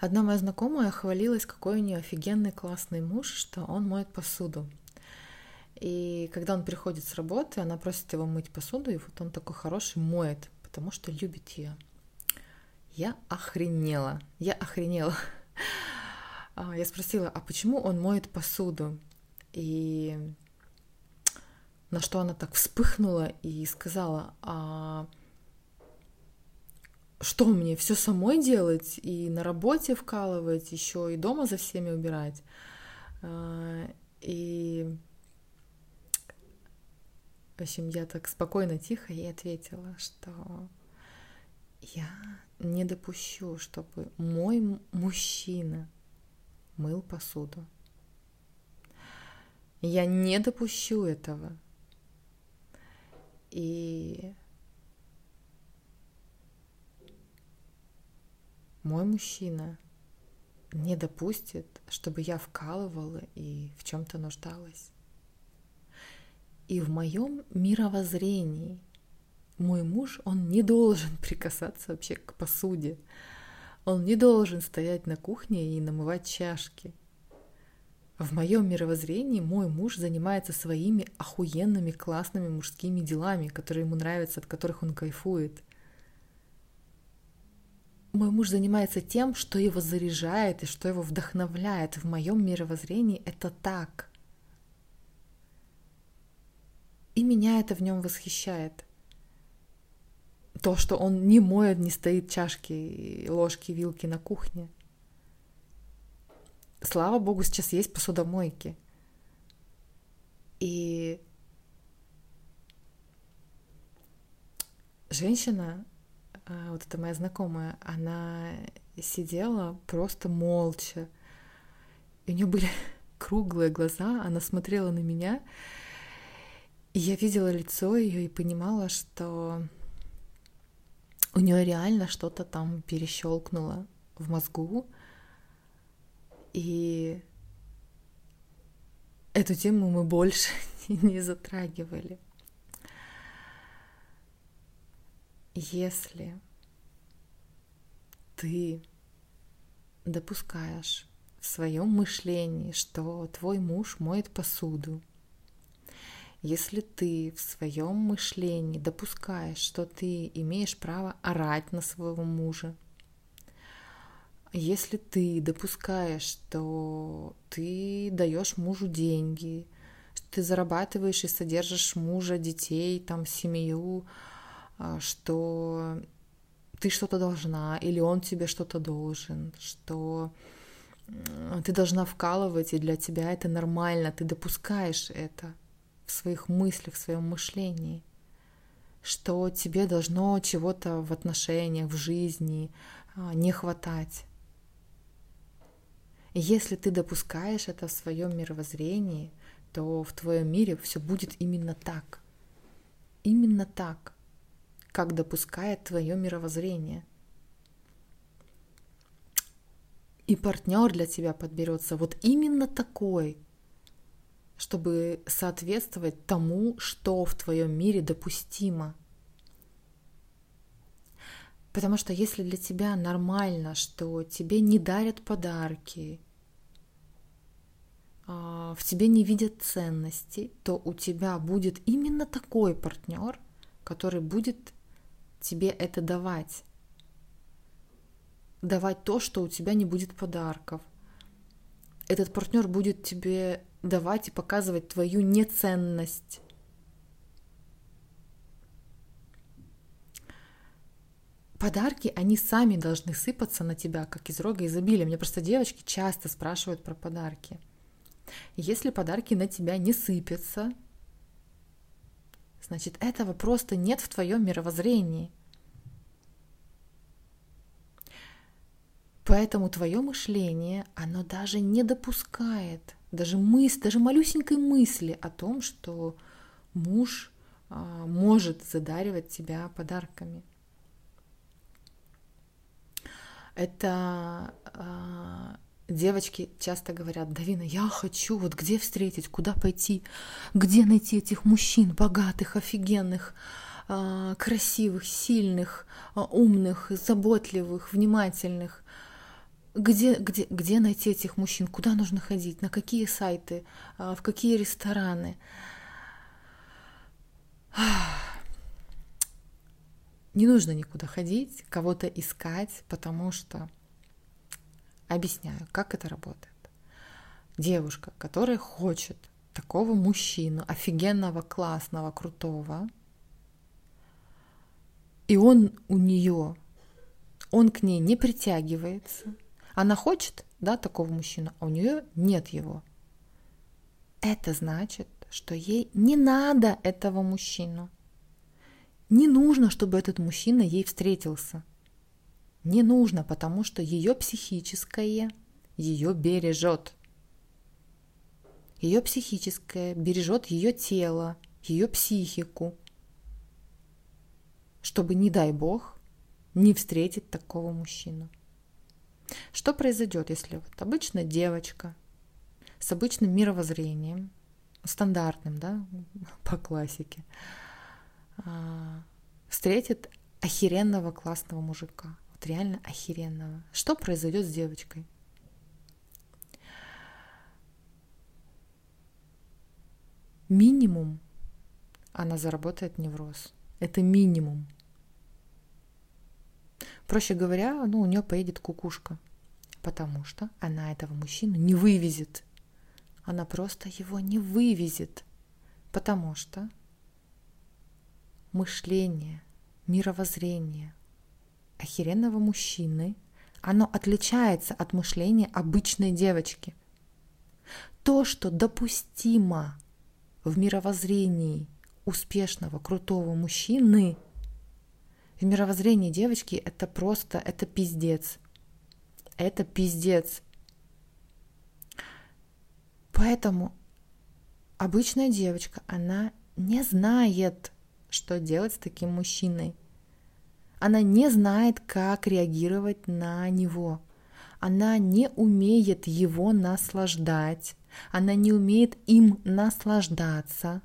Одна моя знакомая хвалилась, какой у нее офигенный классный муж, что он моет посуду. И когда он приходит с работы, она просит его мыть посуду, и вот он такой хороший моет, потому что любит ее. Я охренела, я охренела. А, я спросила, а почему он моет посуду? И на что она так вспыхнула и сказала, а что мне все самой делать и на работе вкалывать, еще и дома за всеми убирать. А, и в общем, я так спокойно, тихо ей ответила, что я не допущу, чтобы мой мужчина мыл посуду. Я не допущу этого. И мой мужчина не допустит, чтобы я вкалывала и в чем-то нуждалась. И в моем мировоззрении мой муж, он не должен прикасаться вообще к посуде. Он не должен стоять на кухне и намывать чашки. В моем мировоззрении мой муж занимается своими охуенными классными мужскими делами, которые ему нравятся, от которых он кайфует. Мой муж занимается тем, что его заряжает и что его вдохновляет. В моем мировоззрении это так. И меня это в нем восхищает. То, что он не моет, не стоит чашки, ложки, вилки на кухне. Слава богу, сейчас есть посудомойки. И женщина, вот эта моя знакомая, она сидела просто молча. И у нее были круглые глаза, она смотрела на меня, и я видела лицо ее и понимала, что у нее реально что-то там перещелкнуло в мозгу. И эту тему мы больше не затрагивали. Если ты допускаешь в своем мышлении, что твой муж моет посуду, если ты в своем мышлении допускаешь, что ты имеешь право орать на своего мужа, если ты допускаешь, что ты даешь мужу деньги, что ты зарабатываешь и содержишь мужа, детей, там, семью, что ты что-то должна, или он тебе что-то должен, что ты должна вкалывать, и для тебя это нормально, ты допускаешь это – в своих мыслях, в своем мышлении, что тебе должно чего-то в отношениях, в жизни а, не хватать. И если ты допускаешь это в своем мировоззрении, то в твоем мире все будет именно так. Именно так, как допускает твое мировоззрение. И партнер для тебя подберется вот именно такой, чтобы соответствовать тому, что в твоем мире допустимо. Потому что если для тебя нормально, что тебе не дарят подарки, а, в тебе не видят ценности, то у тебя будет именно такой партнер, который будет тебе это давать. Давать то, что у тебя не будет подарков. Этот партнер будет тебе давать и показывать твою неценность. Подарки, они сами должны сыпаться на тебя, как из рога изобилия. Мне просто девочки часто спрашивают про подарки. Если подарки на тебя не сыпятся, значит, этого просто нет в твоем мировоззрении. Поэтому твое мышление, оно даже не допускает даже мысль, даже малюсенькой мысли о том, что муж а, может задаривать тебя подарками. Это а, девочки часто говорят, Давина, я хочу, вот где встретить, куда пойти, где найти этих мужчин богатых, офигенных, а, красивых, сильных, умных, заботливых, внимательных. где, где, где найти этих мужчин, куда нужно ходить, на какие сайты, а, в какие рестораны. Не нужно никуда ходить, кого-то искать, потому что объясняю, как это работает. Девушка, которая хочет такого мужчину, офигенного, классного, крутого, и он у нее, он к ней не притягивается, она хочет, да, такого мужчину, а у нее нет его. Это значит, что ей не надо этого мужчину. Не нужно, чтобы этот мужчина ей встретился. Не нужно, потому что ее психическое ее бережет. Ее психическое бережет ее тело, ее психику, чтобы, не дай бог, не встретить такого мужчину. Что произойдет, если вот обычная девочка с обычным мировоззрением, стандартным, да, по классике, а, встретит охеренного классного мужика, вот реально охеренного. Что произойдет с девочкой? Минимум она заработает невроз. Это минимум. Проще говоря, ну, у нее поедет кукушка, потому что она этого мужчину не вывезет. Она просто его не вывезет, потому что мышление, мировоззрение охеренного мужчины, оно отличается от мышления обычной девочки. То, что допустимо в мировоззрении успешного, крутого мужчины – в мировоззрении девочки это просто, это пиздец. Это пиздец. Поэтому обычная девочка, она не знает, что делать с таким мужчиной. Она не знает, как реагировать на него. Она не умеет его наслаждать. Она не умеет им наслаждаться.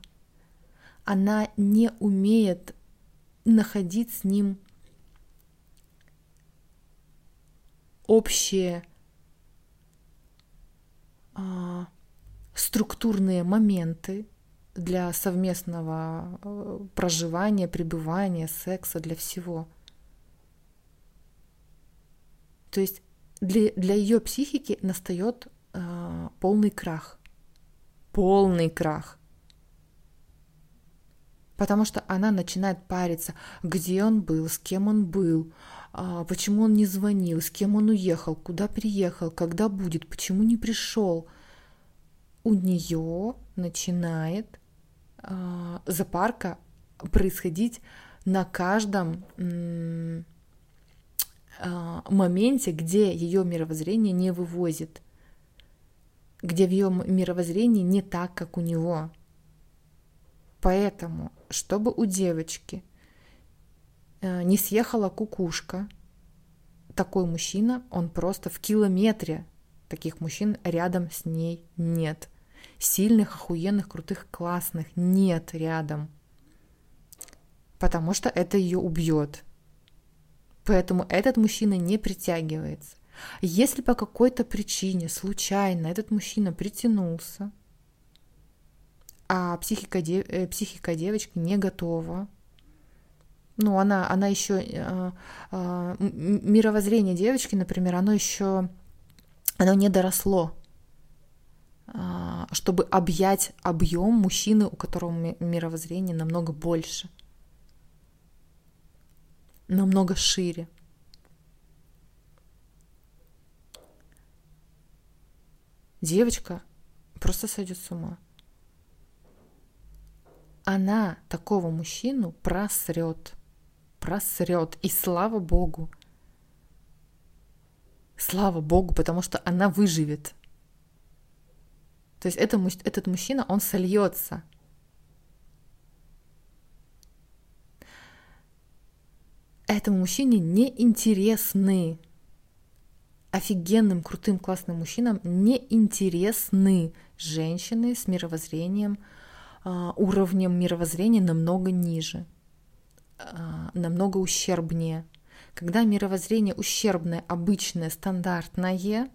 Она не умеет находить с ним общие а, структурные моменты для совместного э, проживания, пребывания, секса, для всего. То есть для, для ее психики настает э, полный крах. Полный крах потому что она начинает париться, где он был, с кем он был, а, почему он не звонил, с кем он уехал, куда приехал, когда будет, почему не пришел. У нее начинает а, запарка происходить на каждом а, моменте, где ее мировоззрение не вывозит, где в ее мировоззрении не так, как у него. Поэтому чтобы у девочки э, не съехала кукушка, такой мужчина, он просто в километре таких мужчин рядом с ней нет. Сильных, охуенных, крутых, классных нет рядом. Потому что это ее убьет. Поэтому этот мужчина не притягивается. Если по какой-то причине случайно этот мужчина притянулся, а психика, дев... Э, психика девочки не готова. Ну, она, она еще, э, э, мировоззрение девочки, например, оно еще, оно не доросло, э, чтобы объять объем мужчины, у которого мировоззрение намного больше, намного шире. Девочка просто сойдет с ума она такого мужчину просрет. Просрет. И слава богу. Слава богу, потому что она выживет. То есть это, этот мужчина, он сольется. Этому мужчине не интересны. Офигенным, крутым, классным мужчинам не интересны женщины с мировоззрением, а, уровнем мировоззрения намного ниже, а, намного ущербнее, Когда мировоззрение ущербное, обычное, стандартное,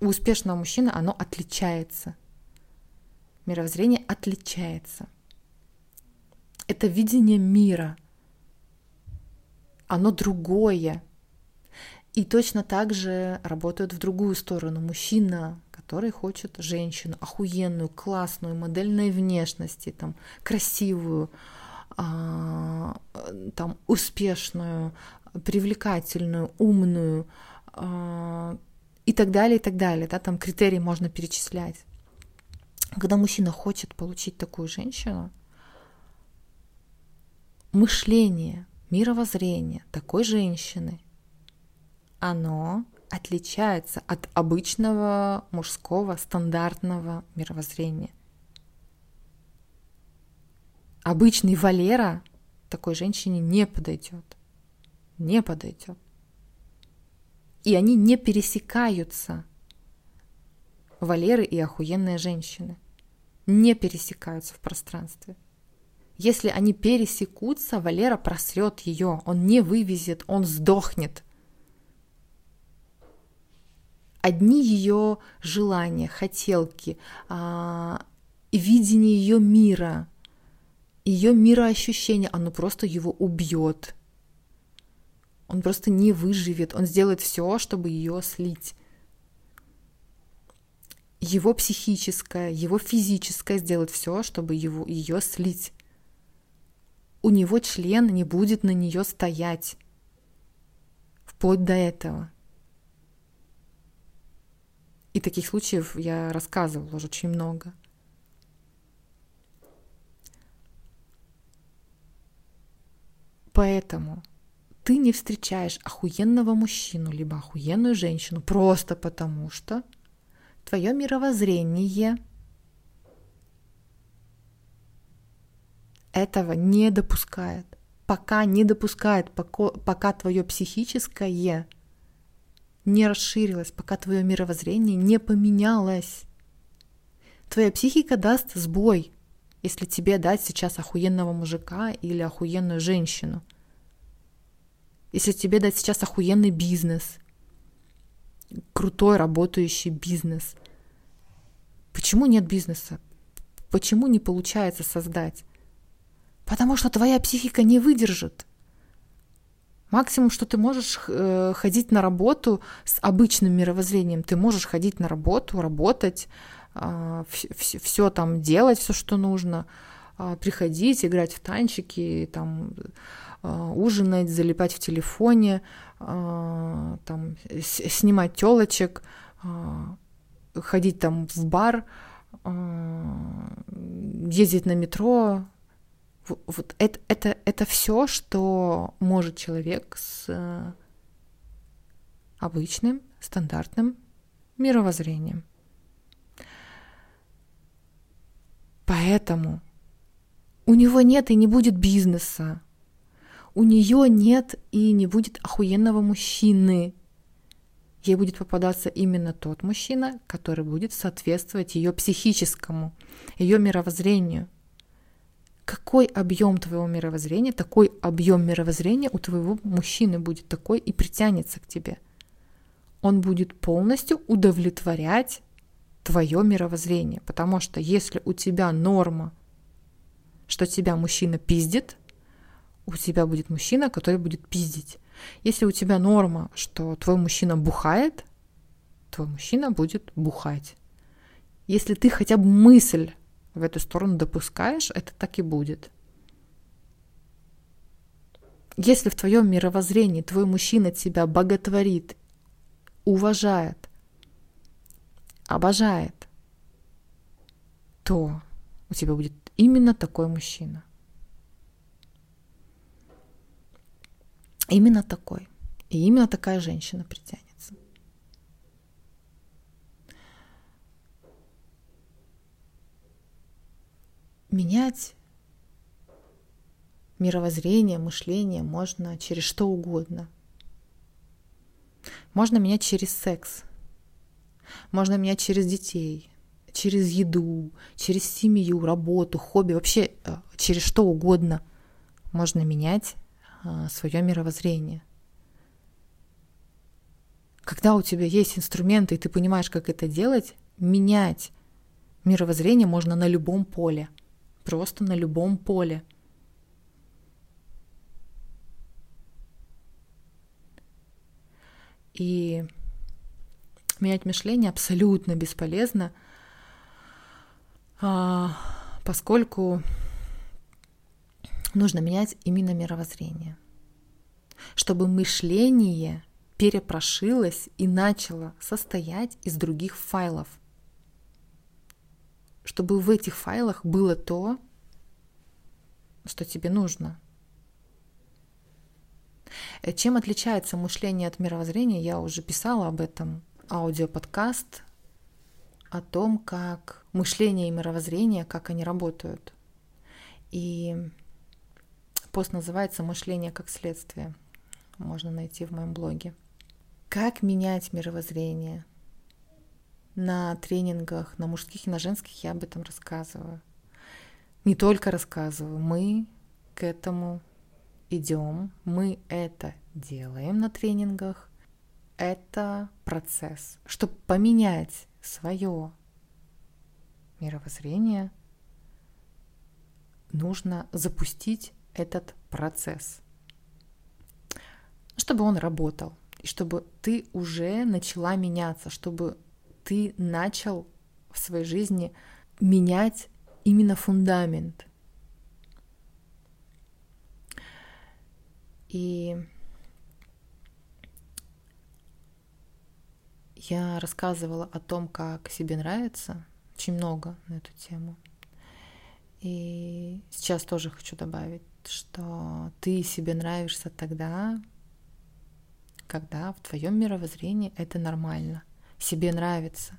у успешного мужчины оно отличается. Мировоззрение отличается. Это видение мира. Оно другое. И точно так же работают в другую сторону. Мужчина, который хочет женщину охуенную, классную, модельной внешности, там, красивую, а, там, успешную, привлекательную, умную а, и так далее, и так далее. Да, там критерии можно перечислять. Когда мужчина хочет получить такую женщину, мышление, мировоззрение такой женщины оно отличается от обычного мужского стандартного мировоззрения. Обычный Валера такой женщине не подойдет. Не подойдет. И они не пересекаются. Валеры и охуенные женщины не пересекаются в пространстве. Если они пересекутся, Валера просрет ее, он не вывезет, он сдохнет – одни ее желания, хотелки, а, видение ее мира, ее мироощущение, оно просто его убьет. Он просто не выживет, он сделает все, чтобы ее слить. Его психическое, его физическое сделает все, чтобы его, ее слить. У него член не будет на нее стоять. Вплоть до этого. И таких случаев я рассказывала уже очень много. Поэтому ты не встречаешь охуенного мужчину, либо охуенную женщину просто потому, что твое мировоззрение этого не допускает. Пока не допускает, пока, пока твое психическое не расширилось, пока твое мировоззрение не поменялось. Твоя психика даст сбой, если тебе дать сейчас охуенного мужика или охуенную женщину. Если тебе дать сейчас охуенный бизнес, крутой работающий бизнес. Почему нет бизнеса? Почему не получается создать? Потому что твоя психика не выдержит – Максимум, что ты можешь э, ходить на работу с обычным мировоззрением. Ты можешь ходить на работу, работать, э, все, все там делать, все, что нужно, э, приходить, играть в танчики, там, э, ужинать, залипать в телефоне, там, снимать телочек, ходить там в бар, ездить на метро, вот это, это, это все, что может человек с э, обычным, стандартным мировоззрением. Поэтому у него нет и не будет бизнеса, у нее нет и не будет охуенного мужчины. Ей будет попадаться именно тот мужчина, который будет соответствовать ее психическому, ее мировоззрению какой объем твоего мировоззрения, такой объем мировоззрения у твоего мужчины будет такой и притянется к тебе. Он будет полностью удовлетворять твое мировоззрение. Потому что если у тебя норма, что тебя мужчина пиздит, у тебя будет мужчина, который будет пиздить. Если у тебя норма, что твой мужчина бухает, твой мужчина будет бухать. Если ты хотя бы мысль в эту сторону допускаешь, это так и будет. Если в твоем мировоззрении твой мужчина тебя боготворит, уважает, обожает, то у тебя будет именно такой мужчина. Именно такой. И именно такая женщина притянет. Менять мировоззрение, мышление можно через что угодно. Можно менять через секс, можно менять через детей, через еду, через семью, работу, хобби, вообще э, через что угодно можно менять а, свое мировоззрение. Когда у тебя есть инструменты, и ты понимаешь, как это делать, менять мировоззрение можно на любом поле. Просто на любом поле. И менять мышление абсолютно бесполезно, а, поскольку нужно менять именно мировоззрение, чтобы мышление перепрошилось и начало состоять из других файлов, чтобы в этих файлах было то, что тебе нужно. Э, чем отличается мышление от мировоззрения, я уже писала об этом аудиоподкаст о том, как мышление и мировоззрение, как они работают. И пост называется «Мышление как следствие». Можно найти в моем блоге. Как менять мировоззрение? На тренингах, на мужских и на женских я об этом рассказываю. Не только рассказываю, мы к этому идем, мы это делаем на тренингах, это процесс. Чтобы поменять свое мировоззрение, нужно запустить этот процесс, чтобы он работал, и чтобы ты уже начала меняться, чтобы ты начал в своей жизни менять именно фундамент. И Я рассказывала о том, как себе нравится, очень много на эту тему. И сейчас тоже хочу добавить, что ты себе нравишься тогда, когда в твоем мировоззрении это нормально, себе нравится,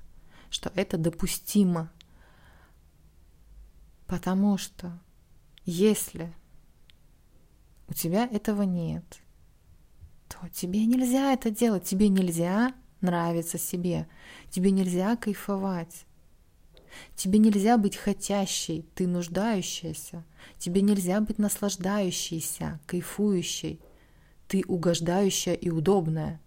что это допустимо. Потому что если у тебя этого нет, то тебе нельзя это делать, тебе нельзя нравиться себе. Тебе нельзя кайфовать. Тебе нельзя быть хотящей, ты нуждающаяся. Тебе нельзя быть наслаждающейся, кайфующей. Ты угождающая и удобная.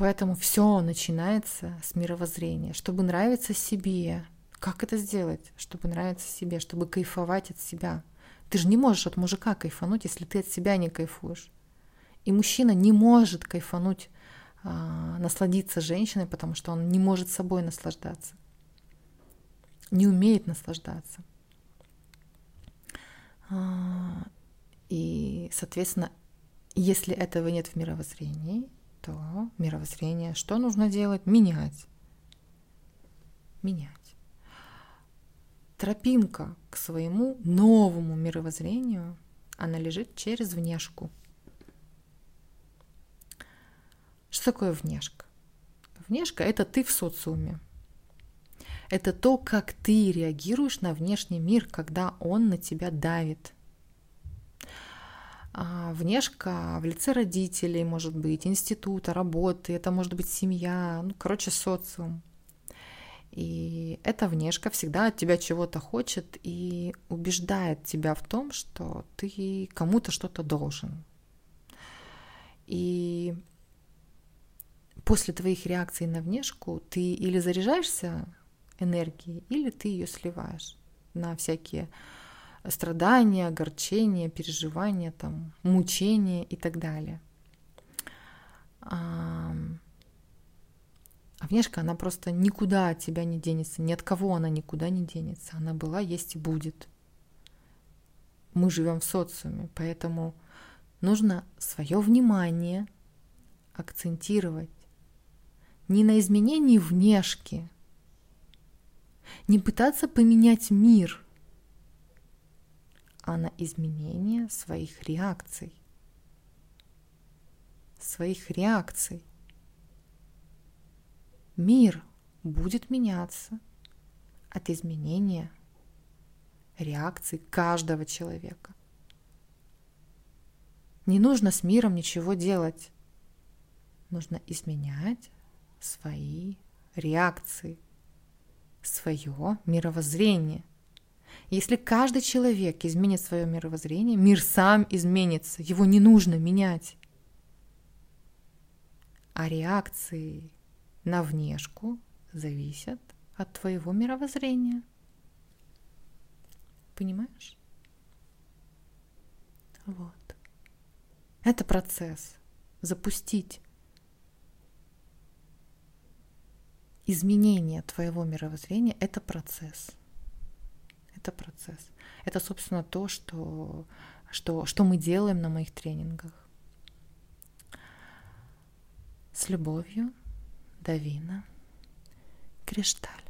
Поэтому все начинается с мировоззрения. Чтобы нравиться себе, как это сделать? Чтобы нравиться себе, чтобы кайфовать от себя – ты же не можешь от мужика кайфануть, если ты от себя не кайфуешь. И мужчина не может кайфануть, а, насладиться женщиной, потому что он не может собой наслаждаться, не умеет наслаждаться. А, и, соответственно, если этого нет в мировоззрении, то мировоззрение что нужно делать? Менять. Менять тропинка к своему новому мировоззрению, она лежит через внешку. Что такое внешка? Внешка – это ты в социуме. Это то, как ты реагируешь на внешний мир, когда он на тебя давит. А внешка в лице родителей, может быть, института, работы, это может быть семья, ну, короче, социум. И эта внешка всегда от тебя чего-то хочет и убеждает тебя в том, что ты кому-то что-то должен. И после твоих реакций на внешку ты или заряжаешься энергией, или ты ее сливаешь на всякие страдания, огорчения, переживания, там, мучения и так далее. А внешка, она просто никуда от тебя не денется, ни от кого она никуда не денется. Она была, есть и будет. Мы живем в социуме, поэтому нужно свое внимание акцентировать не на изменении внешки, не пытаться поменять мир, а на изменение своих реакций. Своих реакций. Мир будет меняться от изменения реакции каждого человека. Не нужно с миром ничего делать. Нужно изменять свои реакции. свое мировоззрение. Если каждый человек изменит свое мировоззрение, мир сам изменится, его не нужно менять. А реакции на внешку зависят от твоего мировоззрения. Понимаешь? Вот. Это процесс. Запустить изменение твоего мировоззрения – это процесс. Это процесс. Это, собственно, то, что, что, что мы делаем на моих тренингах. С любовью, Давина, Кришталь.